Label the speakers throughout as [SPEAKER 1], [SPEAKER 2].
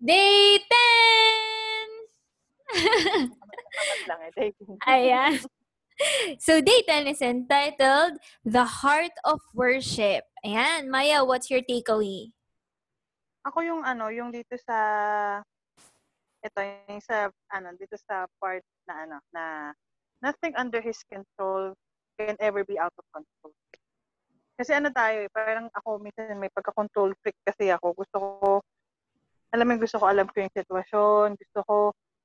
[SPEAKER 1] Day 10!
[SPEAKER 2] lang eh. Day 10.
[SPEAKER 1] Ayan. So, day 10 is entitled The Heart of Worship. Ayan. Maya, what's your takeaway?
[SPEAKER 2] Ako yung ano, yung dito sa ito yung sa ano dito sa part na ano na nothing under his control can ever be out of control. Kasi ano tayo, eh, parang ako minsan may pagka-control freak kasi ako. Gusto ko, alam mo, gusto ko alam ko yung sitwasyon, gusto ko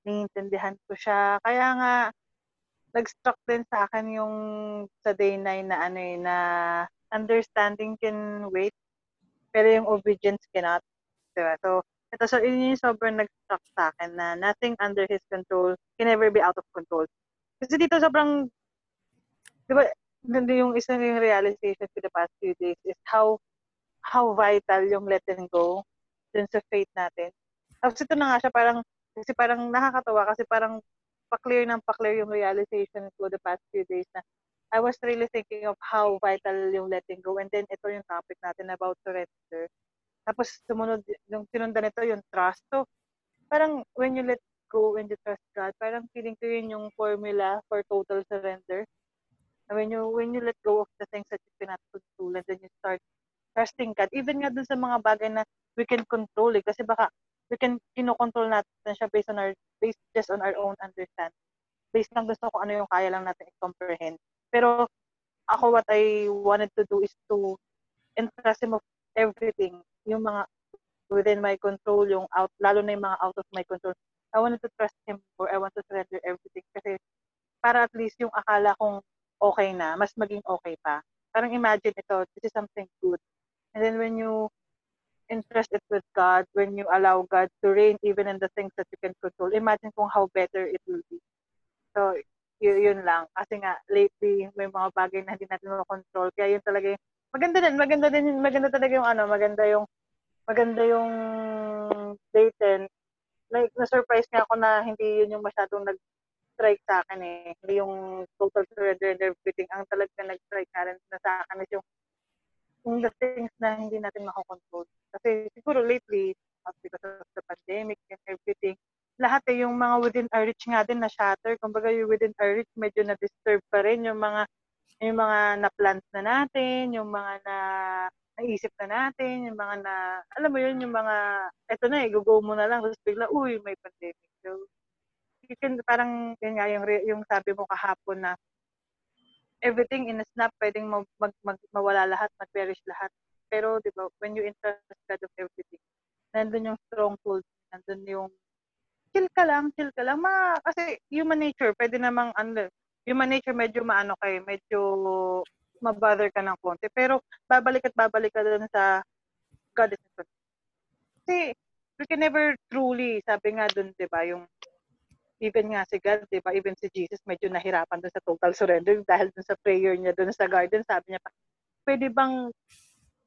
[SPEAKER 2] naiintindihan ko siya. Kaya nga, nag-struck din sa akin yung sa day 9 na ano eh, na understanding can wait, pero yung obedience cannot. Diba? So, ito, so, yun yung sobrang nag-struck sa akin na nothing under his control can ever be out of control. Kasi dito sobrang, di ba, yung isa yung realization for the past few days is how how vital yung letting go dun sa faith natin. Tapos ito na nga siya parang, kasi parang nakakatawa kasi parang pa-clear ng pa-clear yung realization for the past few days na I was really thinking of how vital yung letting go. And then ito yung topic natin about surrender. Tapos sumunod, yung sinundan nito yung trust. So, parang when you let go and you trust God, parang feeling ko yun yung formula for total surrender. And when you when you let go of the things that you cannot control and then you start trusting God, even nga dun sa mga bagay na we can control eh, kasi baka we can kinokontrol natin siya based on our based just on our own understanding. Based lang gusto ko ano yung kaya lang natin i-comprehend. Pero ako what I wanted to do is to entrust him of everything. Yung mga within my control, yung out, lalo na yung mga out of my control. I wanted to trust him or I want to surrender everything kasi para at least yung akala kong okay na, mas maging okay pa. Parang imagine ito, this is something good. And then when you entrust it with God, when you allow God to reign even in the things that you can control, imagine kung how better it will be. So, y- yun lang. Kasi nga, lately, may mga bagay na hindi natin control. Kaya yun talaga yung, maganda din, maganda din, maganda talaga yung ano, maganda yung, maganda yung day 10. Like, na-surprise nga ako na hindi yun yung masyadong nag-strike sa akin eh. Hindi yung total surrender and everything. Ang talaga nag-strike na rin na sa akin is yung, yung the things na hindi natin makakontrol. Kasi siguro lately, because of the pandemic and everything, lahat eh, yung mga within our reach nga din na shatter. Kumbaga yung within our reach, medyo na-disturb pa rin yung mga yung mga na-plant na natin, yung mga na naisip na natin, yung mga na, alam mo yun, yung mga, eto na eh, go mo na lang, tapos bigla, uy, may pandemic. So, you can, parang, yun nga, yung, yung sabi mo kahapon na, everything in a snap, pwedeng mag, mag, mag, mawala lahat, mag-perish lahat. Pero, di ba, when you entrust God of everything, nandun yung stronghold, nandun yung chill ka lang, chill ka lang. Ma, kasi human nature, pwede namang, ano, human nature medyo maano kay, medyo mabother ka ng konti. Pero babalik at babalik ka dun sa God is Kasi we can never truly, sabi nga dun, di ba, yung even nga si God, di ba, even si Jesus, medyo nahirapan dun sa total surrender dahil dun sa prayer niya dun sa garden, sabi niya pa, pwede bang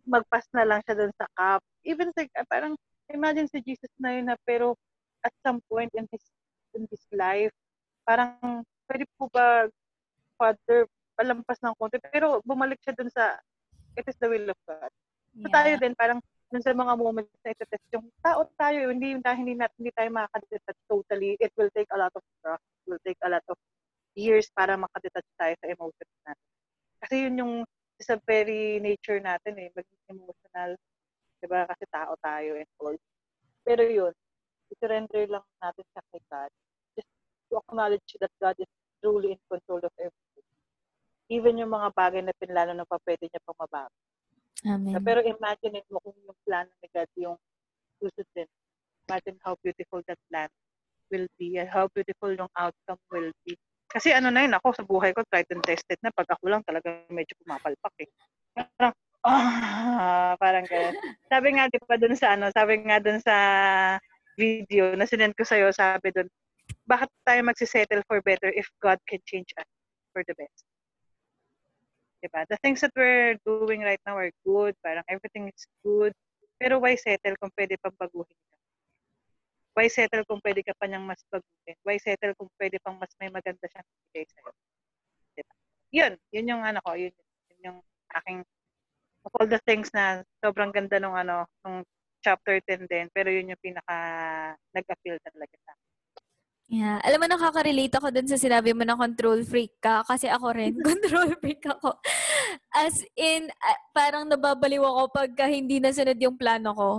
[SPEAKER 2] magpas na lang siya dun sa cup. Even si, parang, imagine si Jesus na yun na, pero at some point in his in his life, parang pwede po ba, Father, palampas ng konti. Pero bumalik siya dun sa, it is the will of God. So tayo din, parang dun sa mga moments na ito-test, yung tao tayo, hindi, hindi, natin, hindi tayo makakadetach totally. It will take a lot of trust. It will take a lot of years para makadetach tayo sa emotions natin. Kasi yun yung sa very nature natin eh, maging emotional. Diba? Kasi tao tayo and all. Pero yun, i-surrender lang natin sa kay God. Just to acknowledge that God is truly in control of everything. Even yung mga bagay na pinlano na pa pwede niya pang mabago.
[SPEAKER 1] Amen.
[SPEAKER 2] Pero imagine mo kung yung plano ni God yung susundin. Imagine how beautiful that plan will be and how beautiful yung outcome will be. Kasi ano na yun, ako sa buhay ko, tried and tested na. Pag ako lang talaga medyo pumapalpak eh. Parang, ah, parang ganun. Sabi nga, di ba dun sa ano, sabi nga dun sa video na sinend ko sa'yo, sabi doon, bakit tayo magsisettle for better if God can change us for the best? Diba? The things that we're doing right now are good, parang everything is good, pero why settle kung pwede pang baguhin ka? Why settle kung pwede ka pa niyang mas baguhin? Why settle kung pwede pang mas may maganda siyang ibigay sa'yo? Diba? Yun, yun yung ano ko, yun, yun yung aking of all the things na sobrang ganda nung ano, nung chapter 10 din, pero yun yung pinaka nag-appeal talaga sa akin.
[SPEAKER 1] Yeah. Alam mo, nakaka-relate ako dun sa sinabi mo na control freak ka. Kasi ako rin, control freak ako. As in, uh, parang nababaliw ako pagka hindi nasunod yung plano ko.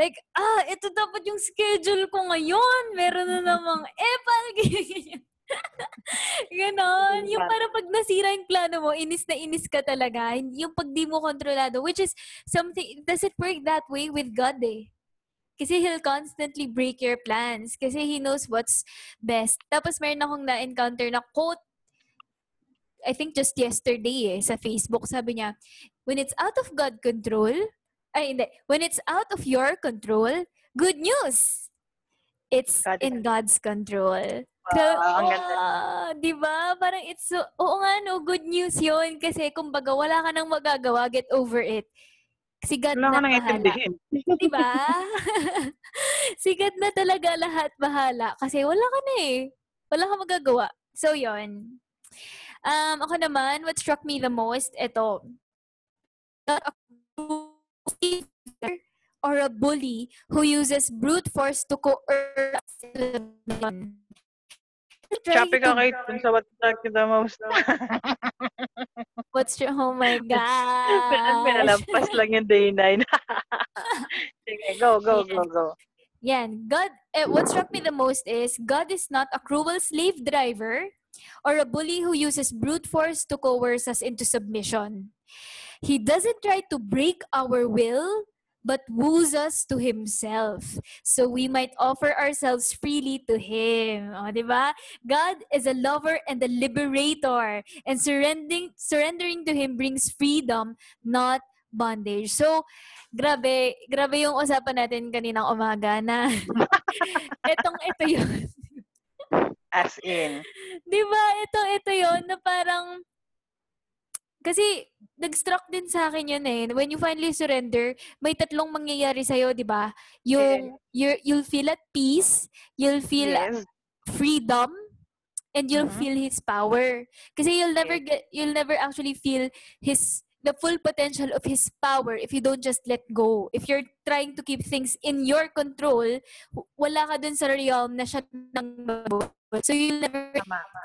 [SPEAKER 1] Like, ah, ito dapat yung schedule ko ngayon. Meron na namang, eh, parang ganyan. Ganon. Yung parang pag nasira yung plano mo, inis na inis ka talaga. Yung pag di mo kontrolado, which is something, does it work that way with God eh? Kasi he'll constantly break your plans. Kasi he knows what's best. Tapos meron akong na-encounter na quote, I think just yesterday eh, sa Facebook, sabi niya, when it's out of God control, ay hindi, when it's out of your control, good news! It's God in God's control. So,
[SPEAKER 2] Wow, ang ganda.
[SPEAKER 1] ah, di ba? Parang it's so, oo nga no, good news yun. Kasi kumbaga, wala ka nang magagawa, get over it. Si God
[SPEAKER 2] Wala
[SPEAKER 1] na
[SPEAKER 2] nang
[SPEAKER 1] bahala. Di ba? si God na talaga lahat bahala. Kasi wala ka na eh. Wala ka magagawa. So, yon Um, ako naman, what struck me the most, ito. Not a or a bully who uses brute force to coerce
[SPEAKER 2] Choppy ka kay dun sa what struck you the most.
[SPEAKER 1] What's your, oh my gosh.
[SPEAKER 2] Pinalampas lang yung day 9. Sige, go, go, go, go.
[SPEAKER 1] Yan. God, eh, what struck me the most is God is not a cruel slave driver or a bully who uses brute force to coerce us into submission. He doesn't try to break our will, but woos us to Himself. So we might offer ourselves freely to Him. O, di ba? God is a lover and a liberator. And surrendering, surrendering to Him brings freedom, not bondage. So, grabe, grabe yung usapan natin kaninang umaga na etong ito yun.
[SPEAKER 2] As in.
[SPEAKER 1] Di ba? Ito, ito yun na parang kasi nag-struck din sa akin yun eh. When you finally surrender, may tatlong mangyayari sa'yo, di ba? Yung, you're, you'll feel at peace, you'll feel
[SPEAKER 2] Yes.
[SPEAKER 1] freedom, and you'll
[SPEAKER 2] Mhm.
[SPEAKER 1] feel His power. Kasi you'll never get, you'll never actually feel His, the full potential of His power if you don't just let go. If you're trying to keep things in your control, wala ka dun sa realm na siya nang So you'll never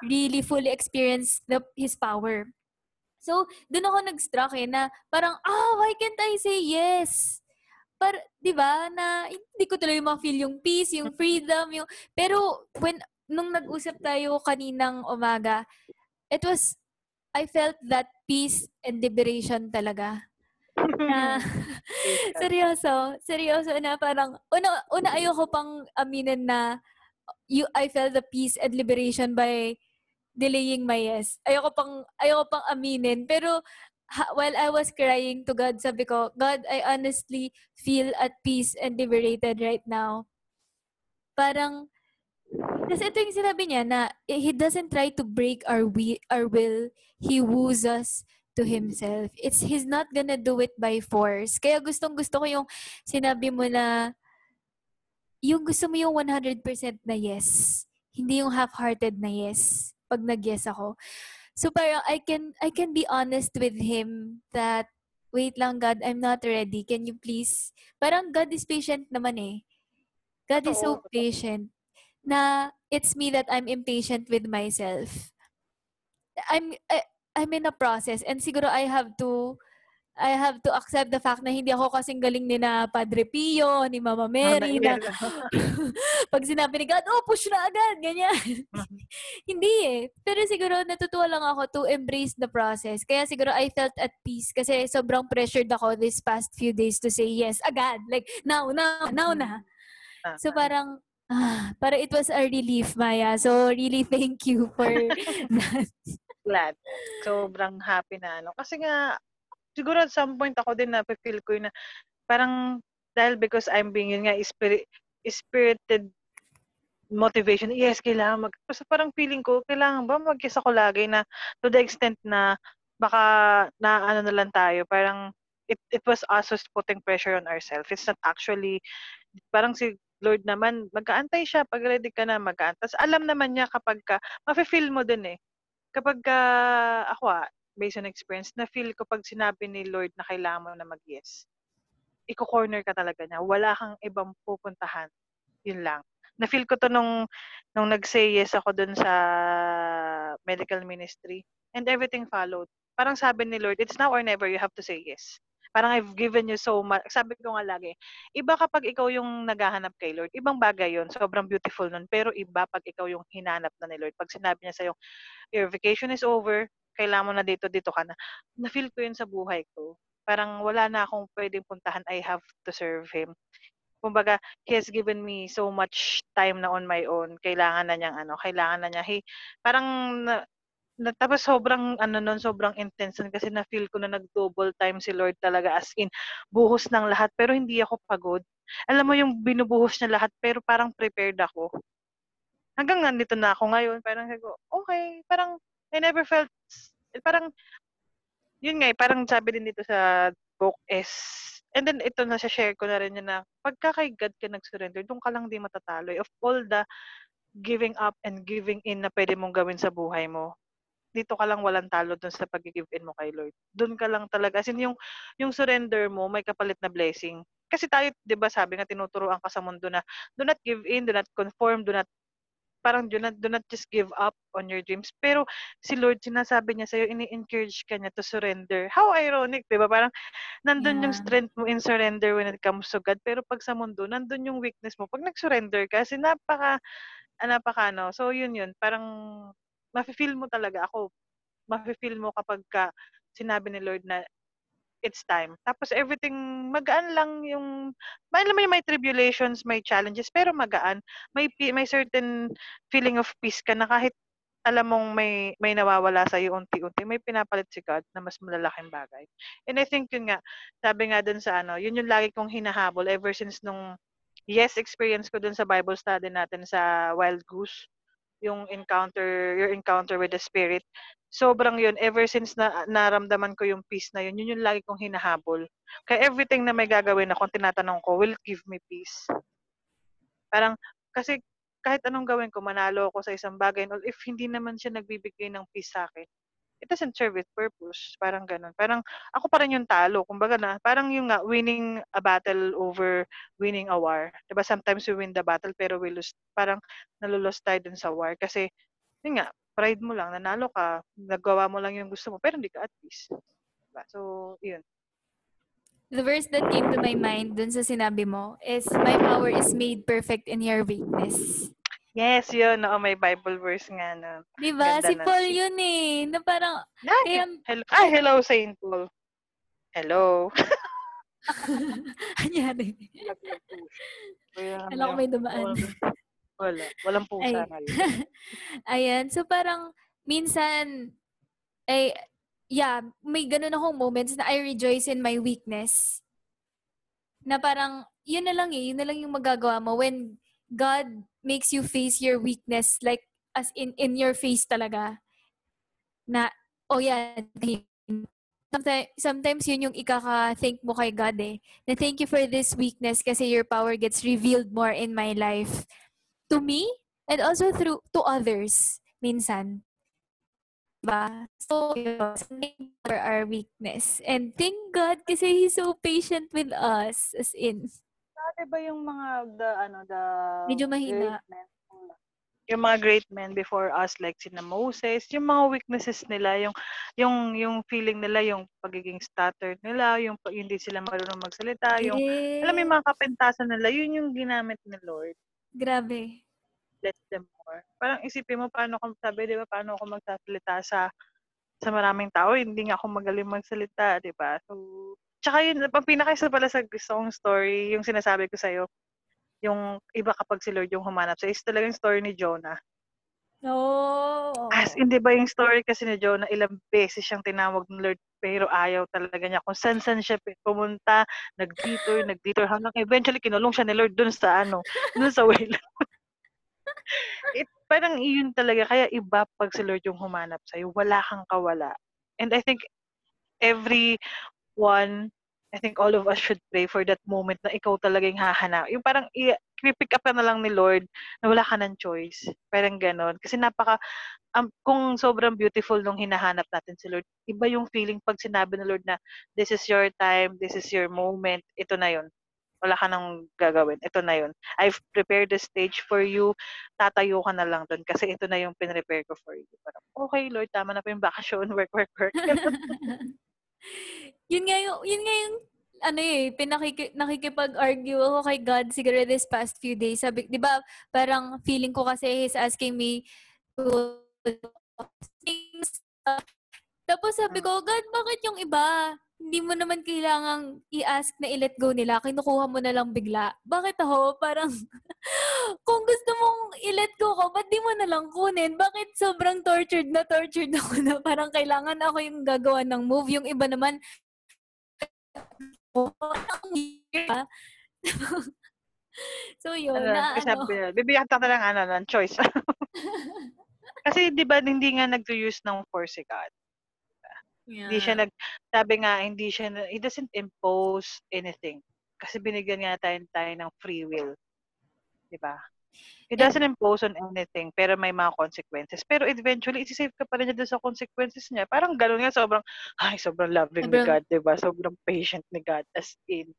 [SPEAKER 1] really fully experience the, His power. So, doon ako nag-struck eh, na parang, ah, why can't I say yes? Par, di ba, na hindi ko tuloy ma-feel yung peace, yung freedom, yung, pero when, nung nag-usap tayo kaninang umaga, it was, I felt that peace and liberation talaga. Na, seryoso, seryoso na parang, una, una ayoko pang aminin na you, I felt the peace and liberation by delaying my yes. Ayoko pang, ayoko pang aminin. Pero, while I was crying to God, sabi ko, God, I honestly feel at peace and liberated right now. Parang, kasi ito yung sinabi niya na He doesn't try to break our, we, our will. He woos us to Himself. It's He's not gonna do it by force. Kaya gustong gusto ko yung sinabi mo na yung gusto mo yung 100% na yes. Hindi yung half-hearted na yes pag nag-yes ako. So parang I can I can be honest with him that wait lang God, I'm not ready. Can you please? Parang God is patient naman eh. God is so patient na it's me that I'm impatient with myself. I'm I, I'm in a process and siguro I have to I have to accept the fact na hindi ako kasing galing ni na Padre Pio, ni Mama Mary, na pag sinabi ni God, oh, push na agad, ganyan. Hindi eh. Pero siguro natutuwa lang ako to embrace the process. Kaya siguro I felt at peace kasi sobrang pressured ako this past few days to say yes agad. Like, now, now, now na. So parang, ah, para it was a relief, Maya. So really thank you for that.
[SPEAKER 2] glad. Sobrang happy na ano. Kasi nga, siguro at some point ako din na feel ko yun na parang dahil because I'm being yun nga spirit, spirited motivation, yes, kailangan mag... Kasi parang feeling ko, kailangan ba mag-kiss ako lagi na to the extent na baka na ano na lang tayo, parang it, it was us who's putting pressure on ourselves. It's not actually, parang si Lord naman, mag-aantay siya, pag ready ka na, mag-aantay. Alam naman niya kapag ka, mafe-feel mo din eh. Kapag ka, ako ah, based on experience, na feel ko pag sinabi ni Lord na kailangan mo na mag-yes. iko-corner ka talaga niya. Wala kang ibang pupuntahan. Yun lang. Na-feel ko to nung, nung nag-say yes ako dun sa medical ministry. And everything followed. Parang sabi ni Lord, it's now or never, you have to say yes. Parang I've given you so much. Sabi ko nga lagi, iba kapag ikaw yung naghahanap kay Lord, ibang bagay yon Sobrang beautiful nun. Pero iba pag ikaw yung hinanap na ni Lord. Pag sinabi niya sa'yo, your vacation is over, kailangan mo na dito, dito ka na. Na-feel ko yun sa buhay ko parang wala na akong pwedeng puntahan. I have to serve Him. Kumbaga, He has given me so much time na on my own. Kailangan na niyang ano, kailangan na niya. He, parang na, tapos sobrang ano nun, sobrang intense kasi na feel ko na nag-double time si Lord talaga as in buhos ng lahat pero hindi ako pagod. Alam mo yung binubuhos niya lahat pero parang prepared ako. Hanggang nandito na ako ngayon, parang sago, okay, parang I never felt parang yun nga eh, parang sabi din dito sa book is, and then ito na sa share ko na rin yun na, pagka kay God ka nag-surrender, doon ka lang di matatalo. Of all the giving up and giving in na pwede mong gawin sa buhay mo, dito ka lang walang talo doon sa pag-give in mo kay Lord. Doon ka lang talaga. As in, yung, yung surrender mo, may kapalit na blessing. Kasi tayo, di ba, sabi nga, tinuturoan ka sa mundo na, do not give in, do not conform, do not parang do not, do not just give up on your dreams. Pero si Lord, sinasabi niya sa'yo, ini-encourage ka niya to surrender. How ironic, di ba? Parang nandun yeah. yung strength mo in surrender when it comes to God. Pero pag sa mundo, nandun yung weakness mo. Pag nag-surrender ka, kasi napaka, ah, napaka ano. So yun yun, parang mafe-feel mo talaga ako. Mafe-feel mo kapag ka sinabi ni Lord na it's time. Tapos everything, magaan lang yung, alam mo may tribulations, may challenges, pero magaan. May, may certain feeling of peace ka na kahit alam mong may may nawawala sa iyo unti-unti, may pinapalit si God na mas malalaking bagay. And I think yun nga, sabi nga dun sa ano, yun yung lagi kong hinahabol ever since nung yes experience ko dun sa Bible study natin sa Wild Goose yung encounter, your encounter with the Spirit. Sobrang yun, ever since na naramdaman ko yung peace na yun, yun yung lagi kong hinahabol. Kaya everything na may gagawin ako, tinatanong ko, will give me peace? Parang, kasi kahit anong gawin ko, manalo ako sa isang bagay, if hindi naman siya nagbibigay ng peace sa akin, it doesn't serve its purpose. Parang ganun. Parang ako pa rin yung talo. Kumbaga na, parang yung nga, winning a battle over winning a war. Diba? Sometimes we win the battle pero we lose. Parang nalulost tayo dun sa war. Kasi, yun nga, pride mo lang, nanalo ka, nagawa mo lang yung gusto mo, pero hindi ka at peace. Diba? So, yun.
[SPEAKER 1] The verse that came to my mind dun sa sinabi mo is, My power is made perfect in your weakness.
[SPEAKER 2] Yes, yun. Oo, may Bible verse nga na.
[SPEAKER 1] Di ba? Si Paul na. yun eh. Na parang,
[SPEAKER 2] ah, kaya, hello, ah, hello, Saint Paul. Hello.
[SPEAKER 1] Anyari? Alam ko may dumaan.
[SPEAKER 2] Wala. Walang pusa Ay. na
[SPEAKER 1] Ayan. So parang, minsan, ay, yeah, may ganun akong moments na I rejoice in my weakness. Na parang, yun na lang eh. Yun na lang yung magagawa mo when God makes you face your weakness like as in in your face talaga na oh yeah sometimes, sometimes yun yung ikaka-thank mo kay God eh. Na thank you for this weakness kasi your power gets revealed more in my life. To me, and also through to others, minsan. Diba? So, for our weakness. And thank God kasi He's so patient with us, as in.
[SPEAKER 2] Dati ba yung mga, the, ano, the...
[SPEAKER 1] Medyo mahina.
[SPEAKER 2] yung mga great men before us like sina Moses, yung mga weaknesses nila, yung yung yung feeling nila, yung pagiging stuttered nila, yung hindi sila marunong magsalita, yung eh. alam mo yung mga kapentasan nila, yun yung ginamit ni Lord.
[SPEAKER 1] Grabe.
[SPEAKER 2] Bless them more. Parang isipin mo paano ko sabi, 'di ba, paano ako magsasalita sa sa maraming tao, hindi nga ako magaling magsalita, 'di ba? So Tsaka yun, pang pinakaisa pala sa gusto kong story, yung sinasabi ko sa'yo, yung iba kapag si Lord yung humanap sa is talagang story ni Jonah.
[SPEAKER 1] Oh.
[SPEAKER 2] As in, di ba yung story kasi ni Jonah, ilang beses siyang tinawag ng Lord, pero ayaw talaga niya. Kung saan-saan siya pumunta, nag-detour, nag-detour, hanggang eventually kinulong siya ni Lord dun sa ano, dun sa whale. It, parang iyon talaga. Kaya iba pag si Lord yung humanap sa'yo, wala kang kawala. And I think every one I think all of us should pray for that moment na ikaw talaga yung hahanap. Yung parang i-pick up ka na lang ni Lord na wala ka ng choice. Parang ganon. Kasi napaka, um, kung sobrang beautiful nung hinahanap natin si Lord, iba yung feeling pag sinabi ni Lord na this is your time, this is your moment, ito na yon wala ka nang gagawin. Ito na yun. I've prepared the stage for you. Tatayo ka na lang doon kasi ito na yung pinrepare ko for you. Parang, okay, Lord, tama na pa yung bakasyon. Work, work, work.
[SPEAKER 1] yun nga yung, yun nga yung ano eh, pinakiki, nakikipag-argue ako kay God siguro this past few days. Sabi, di ba, parang feeling ko kasi he's asking me to things. Tapos sabi ko, God, bakit yung iba? Hindi mo naman kailangang i-ask na i-let go nila. Kinukuha mo na lang bigla. Bakit ako? Parang, kung gusto mong i-let go ko, ba't di mo na lang kunin? Bakit sobrang tortured na tortured ako na parang kailangan ako yung gagawa ng move? Yung iba naman, so yun, ano, na ano.
[SPEAKER 2] Bibigyan ka ng ano, ng choice. kasi di ba hindi nga nag-use ng force si God. Yeah. Hindi siya nag, sabi nga, hindi siya, he doesn't impose anything. Kasi binigyan nga tayo, tayo ng free will. Di ba? He doesn't impose on anything, pero may mga consequences. Pero eventually, isi-save ka pa rin niya sa consequences niya. Parang gano'n nga, sobrang, ay, sobrang loving sobrang, ni God, di ba? Sobrang patient ni God, as in.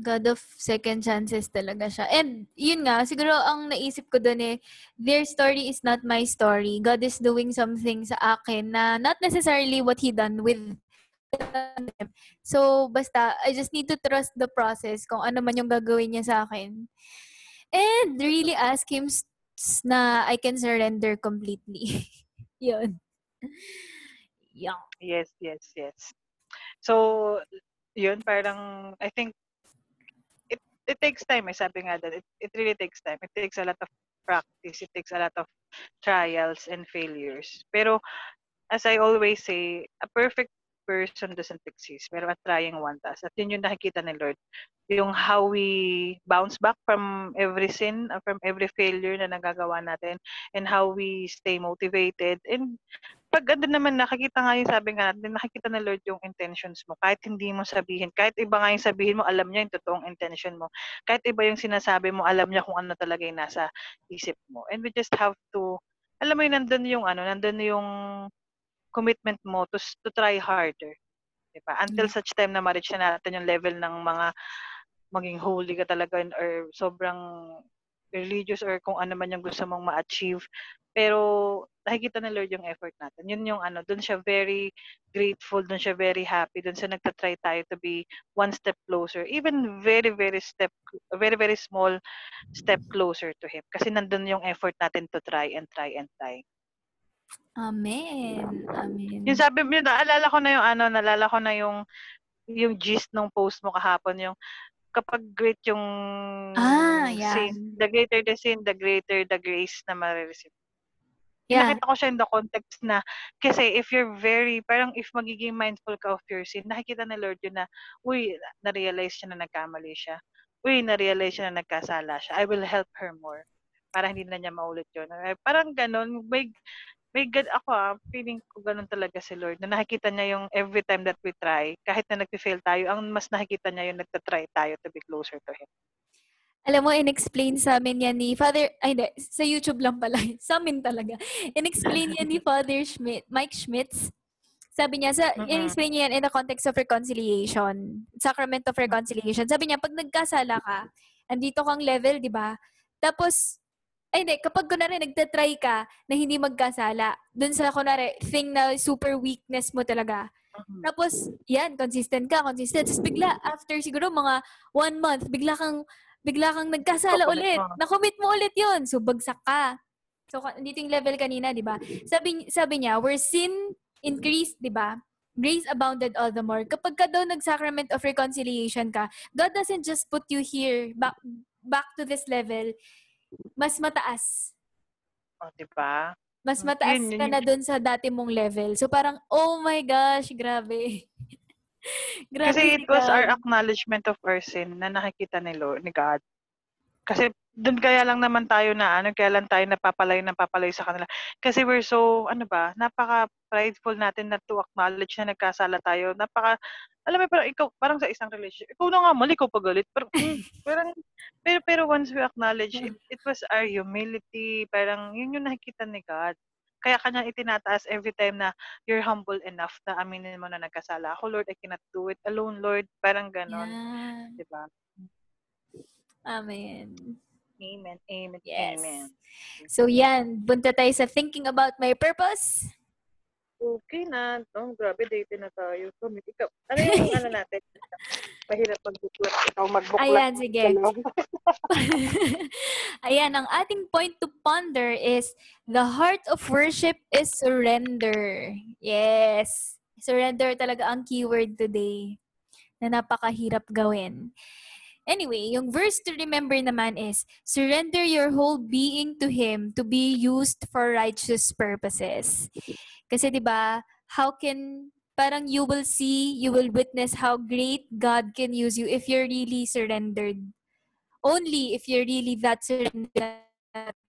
[SPEAKER 1] God of second chances talaga siya. And yun nga, siguro ang naisip ko doon eh, their story is not my story. God is doing something sa akin na not necessarily what He done with them. So, basta, I just need to trust the process kung ano man yung gagawin niya sa akin and really ask him na I can surrender completely. Yun.
[SPEAKER 2] Yeah. Yes, yes, yes. So, yun, parang, I think, it, it takes time, eh, sabi nga doon. It, it really takes time. It takes a lot of practice. It takes a lot of trials and failures. Pero, as I always say, a perfect person doesn't exist. A trying one does. At yun yung nakikita ni Lord. Yung how we bounce back from every sin, uh, from every failure na nagagawa natin, and how we stay motivated. And pag ano naman, nakikita nga yung sabi nga natin, nakikita ni Lord yung intentions mo. Kahit hindi mo sabihin, kahit iba nga yung sabihin mo, alam niya yung totoong intention mo. Kahit iba yung sinasabi mo, alam niya kung ano talaga yung nasa isip mo. And we just have to, alam mo yun, nandun yung ano, nandun yung commitment mo to, to try harder. Diba? Until yeah. such time na ma-reach na natin yung level ng mga maging holy ka talaga or sobrang religious or kung ano man yung gusto mong ma-achieve. Pero nakikita na Lord yung effort natin. Yun yung ano, doon siya very grateful, doon siya very happy, doon siya nagtatry tayo to be one step closer. Even very, very step, very, very small step closer to Him. Kasi nandun yung effort natin to try and try and try.
[SPEAKER 1] Amen. Amen.
[SPEAKER 2] Yung sabi mo, naalala ko na yung ano, naalala ko na yung yung gist ng post mo kahapon, yung kapag great yung
[SPEAKER 1] ah, yeah.
[SPEAKER 2] sin, the greater the sin, the greater the grace na marireceive. Yeah. Nakita ko siya in the context na, kasi if you're very, parang if magiging mindful ka of your sin, nakikita ni Lord yun na, uy, na-realize siya na nagkamali siya. Uy, na-realize siya na nagkasala siya. I will help her more. Para hindi na niya maulit yun. Parang ganun, may, may God ako ah, feeling ko ganun talaga si Lord, na nakikita niya yung every time that we try, kahit na nag-fail tayo, ang mas nakikita niya yung nagta-try tayo to be closer to Him.
[SPEAKER 1] Alam mo, in-explain sa amin yan ni Father, ay hindi, sa YouTube lang pala, sa amin talaga. In-explain yan ni Father Schmidt, Mike Schmitz. Sabi niya, sa, uh-huh. in-explain niya yan in the context of reconciliation, sacrament of reconciliation. Sabi niya, pag nagkasala ka, andito kang level, di ba? Tapos, ay, hindi. Kapag kunwari nagtatry ka na hindi magkasala, dun sa kunwari thing na super weakness mo talaga. Mm-hmm. Tapos, yan, consistent ka, consistent. Tapos bigla, after siguro mga one month, bigla kang, bigla kang nagkasala ulit. Na-commit mo ulit yun. So, bagsak ka. So, dito yung level kanina, di ba? Sabi, sabi niya, where sin increased, di ba? Grace abounded all the more. Kapag ka daw nag-sacrament of reconciliation ka, God doesn't just put you here, back, back to this level mas mataas.
[SPEAKER 2] Oh, di ba?
[SPEAKER 1] Mas mataas yun, yun, ka na dun sa dati mong level. So parang, oh my gosh, grabe.
[SPEAKER 2] grabe Kasi it was our acknowledgement of our sin na nakikita ni Lord, ni God. Kasi doon kaya lang naman tayo na ano, kaya lang tayo napapalay napapalay sa kanila. Kasi we're so, ano ba, napaka-prideful natin na to acknowledge na nagkasala tayo. Napaka, alam mo, parang ikaw, parang sa isang relationship, ikaw na nga mali, ikaw pagalit. Pero, mm, parang, pero, pero once we acknowledge, it, it was our humility, parang yun yung nakikita ni God. Kaya kanya itinataas every time na you're humble enough na aminin mo na nagkasala ako. Lord, I cannot do it alone, Lord. Parang ganon.
[SPEAKER 1] Yeah.
[SPEAKER 2] Diba?
[SPEAKER 1] Amen.
[SPEAKER 2] Amen. Amen.
[SPEAKER 1] Yes.
[SPEAKER 2] Amen.
[SPEAKER 1] So yan, bunta tayo sa thinking about my purpose.
[SPEAKER 2] Okay na. Oh, grabe, date na tayo. So, ikaw, ano yung ano natin? Mahirap magbuklat. Ikaw magbuklat.
[SPEAKER 1] Ayan, sige. Ayan, ang ating point to ponder is the heart of worship is surrender. Yes. Surrender talaga ang keyword today na napakahirap gawin. Anyway, yung verse to remember naman is, surrender your whole being to Him to be used for righteous purposes. Kasi 'di ba, how can parang you will see, you will witness how great God can use you if you're really surrendered. Only if you're really that surrendered.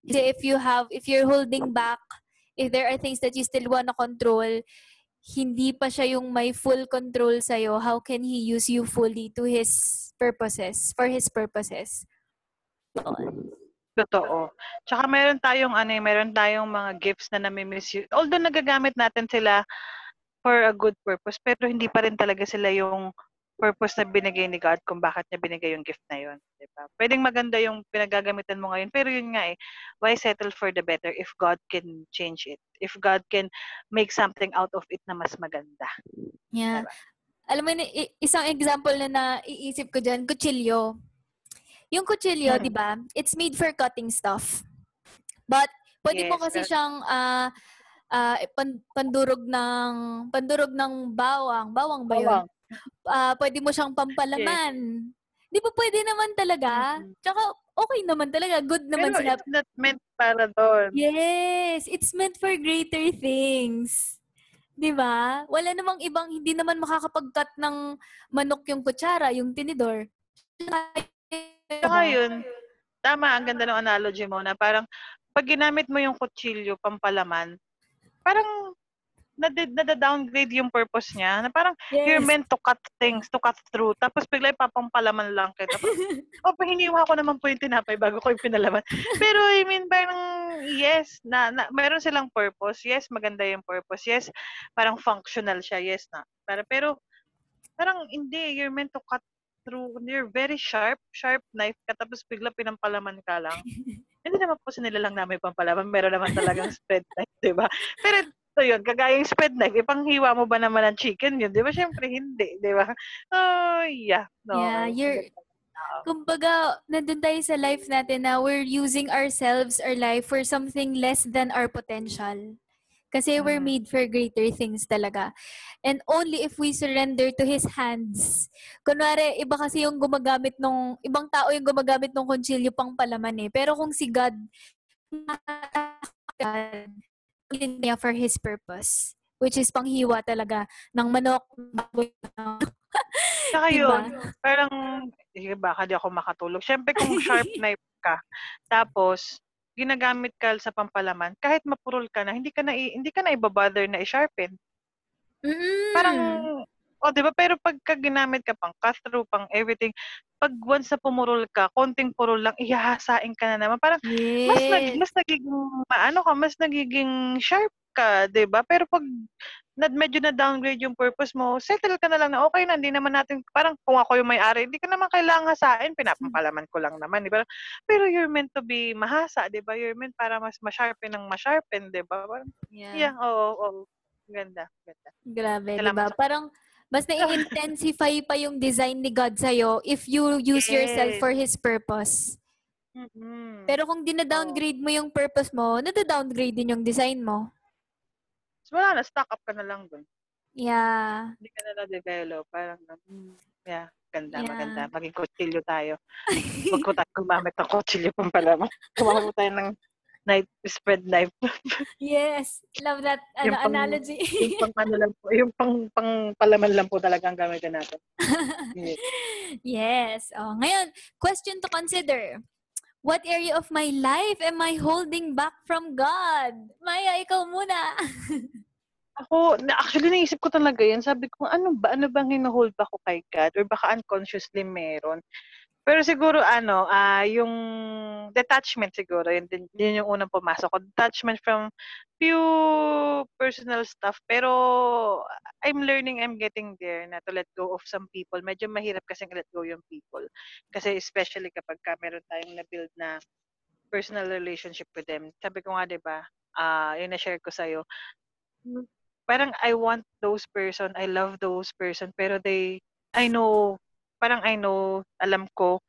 [SPEAKER 1] Kasi if you have, if you're holding back, if there are things that you still want to control, hindi pa siya yung may full control sa'yo, how can He use you fully to His purposes, for His purposes? Yun.
[SPEAKER 2] Totoo. Tsaka meron tayong ano, eh, meron tayong mga gifts na nami-misuse. Although nagagamit natin sila for a good purpose, pero hindi pa rin talaga sila yung purpose na binigay ni God kung bakit niya binigay yung gift na yun. Diba? Pwedeng maganda yung pinagagamitan mo ngayon, pero yun nga eh, why settle for the better if God can change it? If God can make something out of it na mas maganda.
[SPEAKER 1] Yeah. Diba? Alam mo, isang example na naiisip ko dyan, kutsilyo. Yung kutsilyo, hmm. di ba, it's made for cutting stuff. But, pwede yes, mo kasi siyang uh, uh, pan, pandurog ng pandurog ng bawang. Bawang ba yun? Bawang uh, pwede mo siyang pampalaman. Yes. Di ba pwede naman talaga? Mm-hmm. Tsaka okay naman talaga. Good naman
[SPEAKER 2] Pero
[SPEAKER 1] sila.
[SPEAKER 2] it's not meant para doon.
[SPEAKER 1] Yes. It's meant for greater things. Di ba? Wala namang ibang, hindi naman makakapag-cut ng manok yung kutsara, yung tinidor.
[SPEAKER 2] Saka yun, tama, ang ganda ng analogy mo na parang pag ginamit mo yung kutsilyo pampalaman, parang nada-downgrade yung purpose niya. Na parang, yes. you're meant to cut things, to cut through. Tapos bigla ipapampalaman lang kita. o, oh, hiniwa ko naman po yung tinapay bago ko yung pinalaman. Pero, I mean, parang, yes, na, na, meron silang purpose. Yes, maganda yung purpose. Yes, parang functional siya. Yes, na. Pero, pero parang, hindi, you're meant to cut through. You're very sharp, sharp knife ka, tapos bigla pinampalaman ka lang. hindi naman po sinila lang namin pampalaman. Meron naman talagang spread knife, di ba? Pero, So yun, kagaya yung spread knife, ipanghiwa mo ba naman ng chicken yun? Di ba? Siyempre, hindi. Di ba? Oh, yeah. No,
[SPEAKER 1] yeah, you're, kumbaga, nandun tayo sa life natin na we're using ourselves, our life, for something less than our potential. Kasi we're mm. made for greater things talaga. And only if we surrender to His hands. Kunwari, iba kasi yung gumagamit nung, ibang tao yung gumagamit ng konsilyo pang palaman eh. Pero kung si God, niya for His purpose. Which is panghiwa talaga ng manok.
[SPEAKER 2] Saka diba? yun, parang, eh, baka di ako makatulog. Siyempre kung sharp knife ka, tapos, ginagamit ka sa pampalaman, kahit mapurol ka na, hindi ka na, hindi ka na ibabother na i-sharpen.
[SPEAKER 1] Mm.
[SPEAKER 2] Parang, oh, di ba? Pero pagka ginamit ka pang cut-through, pang everything, pag once na pumurol ka, konting purol lang, ihahasain ka na naman. Parang, yes. mas, nag, mas nagiging, maano ka, mas nagiging sharp ka, di ba? Pero pag na, medyo na downgrade yung purpose mo, settle ka na lang na okay na, hindi naman natin, parang kung ako yung may-ari, hindi ka naman kailangan hasain, pinapampalaman ko lang naman, di ba? Pero you're meant to be mahasa, di ba? You're meant para mas ma-sharpen ng ma-sharpen, di ba? Parang, yeah, yeah oo, oh, oo. Oh. Ganda, ganda.
[SPEAKER 1] Grabe, di ba? Parang, mas na-intensify pa yung design ni God sa'yo if you use yes. yourself for His purpose.
[SPEAKER 2] Mm-hmm.
[SPEAKER 1] Pero kung dina-downgrade mo yung purpose mo, nada-downgrade din yung design mo.
[SPEAKER 2] So, wala na, stock up ka na lang dun.
[SPEAKER 1] Yeah.
[SPEAKER 2] Hindi ka na na-develop. Parang, mm, yeah, ganda, yeah. maganda. Maging kutsilyo tayo. Huwag ko tayo gumamit ng kutsilyo pang pala. Gumamit tayo ng knife, spread knife.
[SPEAKER 1] yes, love that ano, yung pang, analogy.
[SPEAKER 2] yung pang ano lang po, yung pang, pang palaman lang po talaga ang gamitin natin.
[SPEAKER 1] yes. yes. Oh, ngayon, question to consider. what area of my life am I holding back from God? Maya, ikaw muna.
[SPEAKER 2] Ako, na actually naisip ko talaga 'yan. Sabi ko, ano ba ano bang hino-hold back ko kay God or baka unconsciously meron. Pero siguro ano, ah, yung detachment siguro, yun yun yung unang pumasok ko. Detachment from few personal stuff. Pero I'm learning, I'm getting there na to let go of some people. Medyo mahirap kasing let go yung people. Kasi especially kapag ka meron tayong na-build na personal relationship with them. Sabi ko nga 'di ba, ah, yung na-share ko sa'yo, parang I want those person, I love those person, pero they, I know, parang I know, alam ko,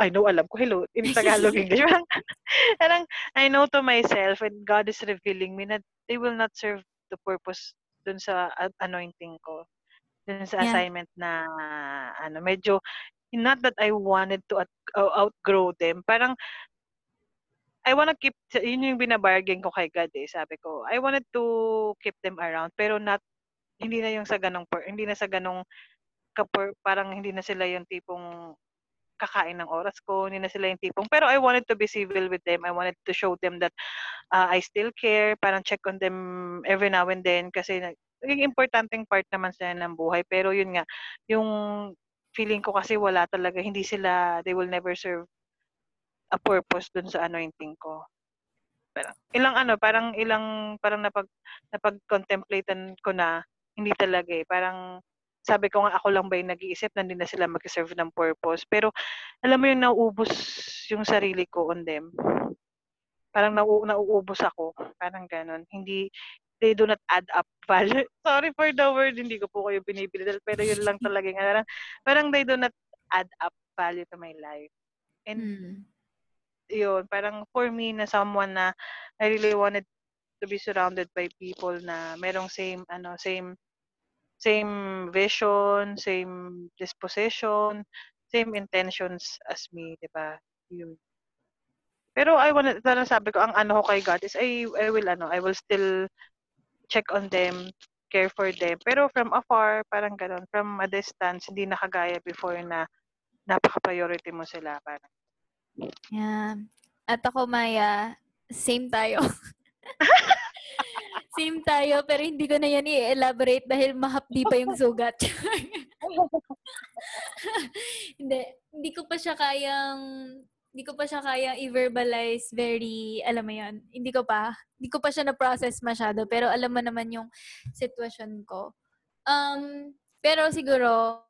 [SPEAKER 2] I know, alam ko, hello, in Tagalog, English, parang, parang I know to myself and God is revealing me na they will not serve the purpose dun sa anointing ko. Dun sa yeah. assignment na, ano, medyo, not that I wanted to outgrow them, parang I wanna keep, yun yung binabargain ko kay God eh. Sabi ko, I wanted to keep them around, pero not, hindi na yung sa ganong, hindi na sa ganong, kapor, parang hindi na sila yung tipong kakain ng oras ko, hindi na sila yung tipong, pero I wanted to be civil with them. I wanted to show them that uh, I still care, parang check on them every now and then, kasi naging importanteng part naman sila ng buhay. Pero yun nga, yung feeling ko kasi wala talaga, hindi sila, they will never serve a purpose dun sa anointing ko. Parang, ilang ano, parang ilang, parang napag, napag-contemplatean ko na, hindi talaga eh. Parang, sabi ko nga ako lang ba yung nag-iisip na hindi na sila mag-serve ng purpose. Pero, alam mo yung nauubos yung sarili ko on them. Parang nau nauubos ako. Parang ganon. Hindi, they do not add up value. Sorry for the word, hindi ko po kayo binibili. Pero yun lang talaga. Parang, parang they do not add up value to my life. And hmm yun, parang for me na someone na I really wanted to be surrounded by people na merong same ano same same vision, same disposition, same intentions as me, 'di ba? Yun. Pero I want to sabi ko ang ano ko kay God is I I will ano, I will still check on them, care for them. Pero from afar, parang ganoon, from a distance, hindi nakagaya before na napaka-priority mo sila parang
[SPEAKER 1] Yeah. At ako, Maya, same tayo. same tayo, pero hindi ko na yan i-elaborate dahil mahapdi pa yung sugat. hindi, hindi ko pa siya kayang hindi ko pa siya kaya i-verbalize very, alam mo yun, hindi ko pa, hindi ko pa siya na-process masyado, pero alam mo naman yung sitwasyon ko. Um, pero siguro,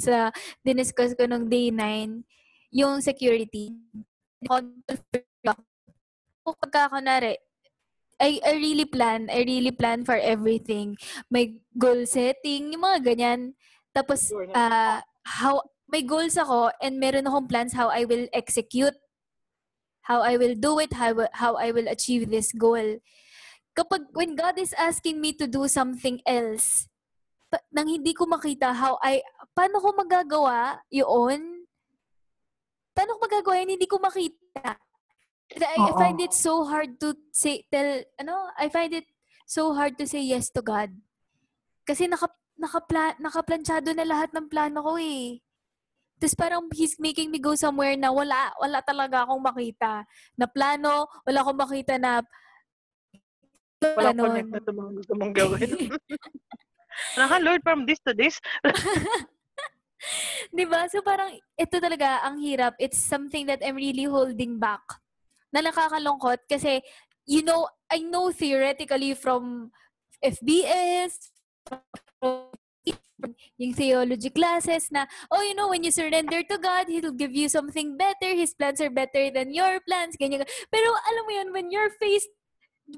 [SPEAKER 1] sa diniscuss ko nung day 9, yung security. Pagka, kunwari, I, I really plan, I really plan for everything. May goal setting, yung mga ganyan. Tapos, uh, how, may goals ako and meron akong plans how I will execute, how I will do it, how, how I will achieve this goal. Kapag, when God is asking me to do something else, nang hindi ko makita how I, paano ko magagawa yun? Paano ko magagawa yun? Hindi ko makita. I, I find it so hard to say, tell, ano, I find it so hard to say yes to God. Kasi naka, nakapla, nakaplanchado na lahat ng plano ko eh. Tapos parang he's making me go somewhere na wala, wala talaga akong makita. Na plano, wala akong makita na
[SPEAKER 2] Walang ano, connect na ito mga gusto mong gawin. Naka Lord from this to this.
[SPEAKER 1] 'Di ba? So parang ito talaga ang hirap. It's something that I'm really holding back. Na nakakalungkot kasi you know, I know theoretically from FBS, yung theology classes na, oh, you know, when you surrender to God, He'll give you something better. His plans are better than your plans. Ganyan. Pero alam mo yun, when you're faced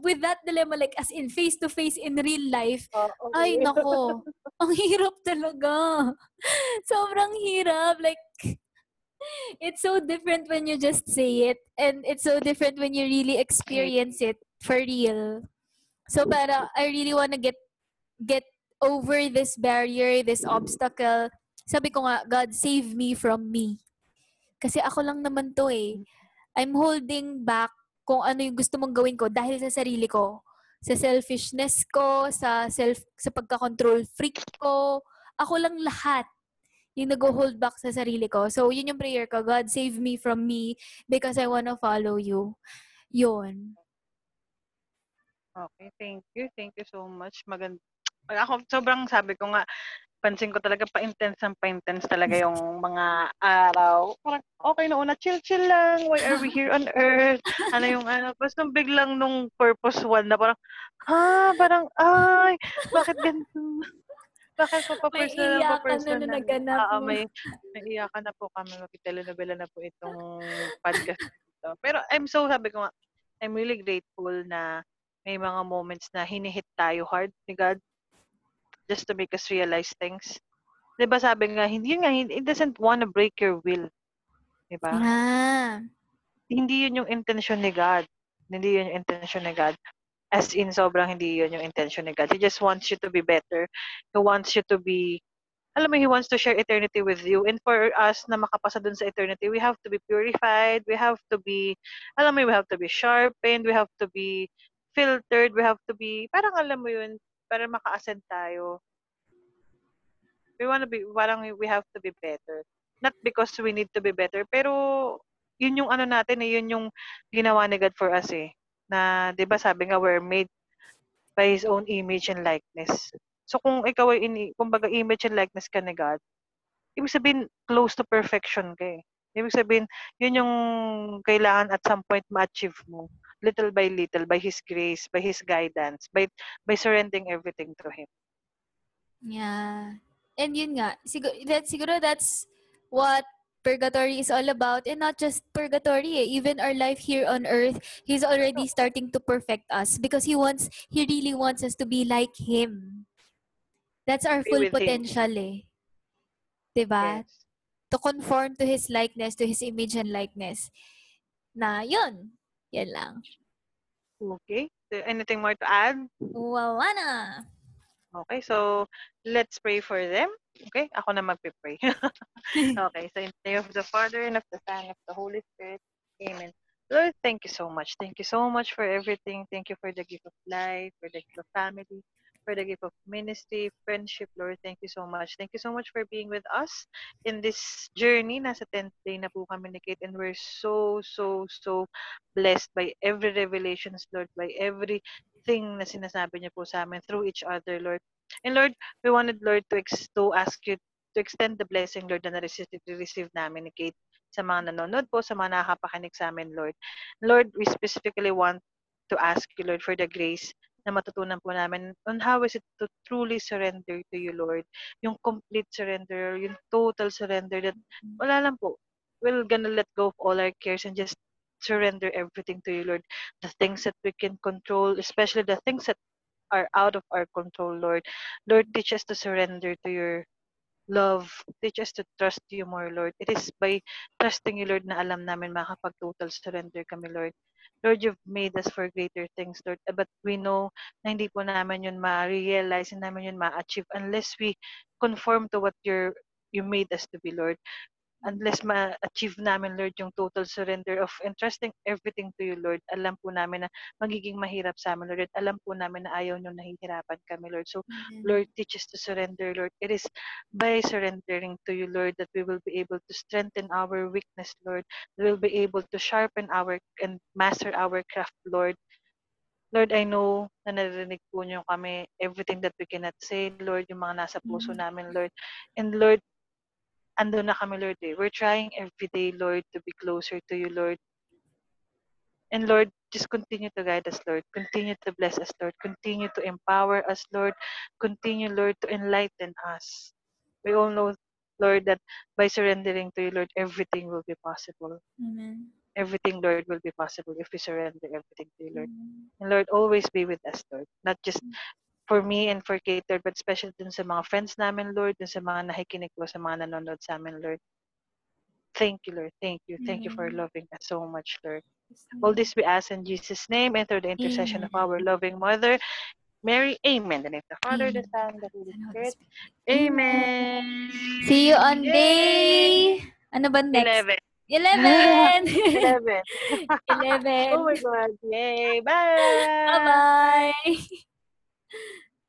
[SPEAKER 1] with that dilemma, like as in face-to-face in real life, uh, okay. ay nako, ang hirap talaga. Sobrang hirap. Like, it's so different when you just say it. And it's so different when you really experience it for real. So para I really wanna get get over this barrier, this obstacle. Sabi ko nga, God, save me from me. Kasi ako lang naman to eh. I'm holding back kung ano yung gusto mong gawin ko dahil sa sarili ko. Sa selfishness ko, sa self sa pagka-control freak ko, ako lang lahat. Yung nag-hold back sa sarili ko. So, yun yung prayer ko. God, save me from me because I wanna follow you. Yun.
[SPEAKER 2] Okay, thank you. Thank you so much. Maganda. Ako, sobrang sabi ko nga, pansin ko talaga pa-intense ang pa-intense talaga yung mga araw. Parang okay na una, chill-chill lang. Why are we here on earth? Ano yung ano? Basta biglang nung purpose one na parang, ha, parang, ay, bakit ganito? Bakit ko pa personal
[SPEAKER 1] May
[SPEAKER 2] pa
[SPEAKER 1] iyakan na na naganap
[SPEAKER 2] Oo, may, may iyakan na po kami. Magtelenovela na po itong podcast ito. Pero I'm so, sabi ko nga, I'm really grateful na may mga moments na hinihit tayo hard ni God just to make us realize things. 'Di ba sabi nga, hindi nga, it doesn't wanna break your will. 'Di ba?
[SPEAKER 1] Yeah.
[SPEAKER 2] Hindi yun yung intention ni God. Hindi yun yung intention ni God. As in, sobrang hindi yun yung intention ni God. He just wants you to be better. He wants you to be, alam mo, He wants to share eternity with you. And for us na makapasa dun sa eternity, we have to be purified. We have to be, alam mo, we have to be sharpened. We have to be filtered. We have to be, parang alam mo yun, para maka-ascend tayo. We want to be, parang we have to be better. Not because we need to be better, pero yun yung ano natin eh, yun yung ginawa ni God for us eh. Na, di ba sabi nga, we're made by His own image and likeness. So kung ikaw ay, ini, kumbaga image and likeness ka ni God, ibig sabihin, close to perfection ka eh. Ibig sabihin, yun yung kailangan at some point ma-achieve mo. Little by little, by His grace, by His guidance, by, by surrendering everything to Him.
[SPEAKER 1] Yeah. And yun nga, siguro, that, siguro that's what purgatory is all about. And not just purgatory, eh. even our life here on earth, He's already starting to perfect us because He wants, He really wants us to be like Him. That's our full
[SPEAKER 2] with Him.
[SPEAKER 1] potential eh. Diba?
[SPEAKER 2] Yes.
[SPEAKER 1] To conform to His likeness, to His image and likeness. Na yun. Yan lang.
[SPEAKER 2] Okay. Anything more to add?
[SPEAKER 1] Wala na.
[SPEAKER 2] Okay, so let's pray for them. Okay, ako na magpe-pray. okay, so in the name of the Father and of the Son and of the Holy Spirit. Amen. Lord, thank you so much. Thank you so much for everything. Thank you for the gift of life, for the gift of family, for the gift of ministry, friendship, Lord. Thank you so much. Thank you so much for being with us in this journey. Nasa 10th day na po kami and we're so, so, so blessed by every revelations, Lord, by everything na sinasabi niyo po sa amin through each other, Lord. And Lord, we wanted, Lord, to, ex- to ask you to extend the blessing, Lord, na na-receive, receive namin ni Kate sa mga nanonood po, sa mga nakakapakinig sa amin, Lord. Lord, we specifically want to ask you, Lord, for the grace na matutunan po namin on how is it to truly surrender to you, Lord. Yung complete surrender, yung total surrender that wala lang po. We're gonna let go of all our cares and just surrender everything to you, Lord. The things that we can control, especially the things that are out of our control, Lord. Lord, teach us to surrender to your love. Teach us to trust you more, Lord. It is by trusting you, Lord, na alam namin makapag-total surrender kami, Lord. Lord, you've made us for greater things, Lord. But we know na hindi po namin yun ma-realize, namin yun ma-achieve unless we conform to what you're, you made us to be, Lord. Unless ma-achieve namin, Lord, yung total surrender of entrusting everything to you, Lord. Alam po namin na magiging mahirap sa amin, Lord. At alam po namin na ayaw nyo nahihirapan kami, Lord. So, Lord, teach us to surrender, Lord. It is by surrendering to you, Lord, that we will be able to strengthen our weakness, Lord. We will be able to sharpen our and master our craft, Lord. Lord, I know na narinig po niyo kami everything that we cannot say, Lord, yung mga nasa puso
[SPEAKER 1] Mhm.
[SPEAKER 2] namin, Lord. And Lord, ando na kami, Lord. Eh. We're trying every day, Lord, to be closer to you, Lord. And Lord, just continue to guide us, Lord. Continue to bless us, Lord. Continue to empower us, Lord. Continue, Lord, to enlighten us. We all know, Lord, that by surrendering to you, Lord, everything will be possible.
[SPEAKER 1] Amen.
[SPEAKER 2] Everything, Lord, will be possible if we surrender everything to you, Lord.
[SPEAKER 1] Amen.
[SPEAKER 2] And Lord, always be with us, Lord. Not just for me and for Kate, Lord, but especially dun sa mga friends namin, Lord, dun sa mga nakikinig po, sa mga nanonood sa amin, Lord. Thank you, Lord. Thank you. Thank you for
[SPEAKER 1] mm.
[SPEAKER 2] loving us so much, Lord. All this we ask in Jesus' name and through the intercession of our loving Mother, Mary. Amen. In the name of the Father, the
[SPEAKER 1] Amen.
[SPEAKER 2] Son, the Holy
[SPEAKER 1] Son,
[SPEAKER 2] Spirit.
[SPEAKER 1] Spirit.
[SPEAKER 2] Amen.
[SPEAKER 1] See you on
[SPEAKER 2] Yay!
[SPEAKER 1] day... Ano ba next?
[SPEAKER 2] 11.
[SPEAKER 1] 11.
[SPEAKER 2] 11.
[SPEAKER 1] 11.
[SPEAKER 2] oh my God. Yay. Bye.
[SPEAKER 1] Bye-bye.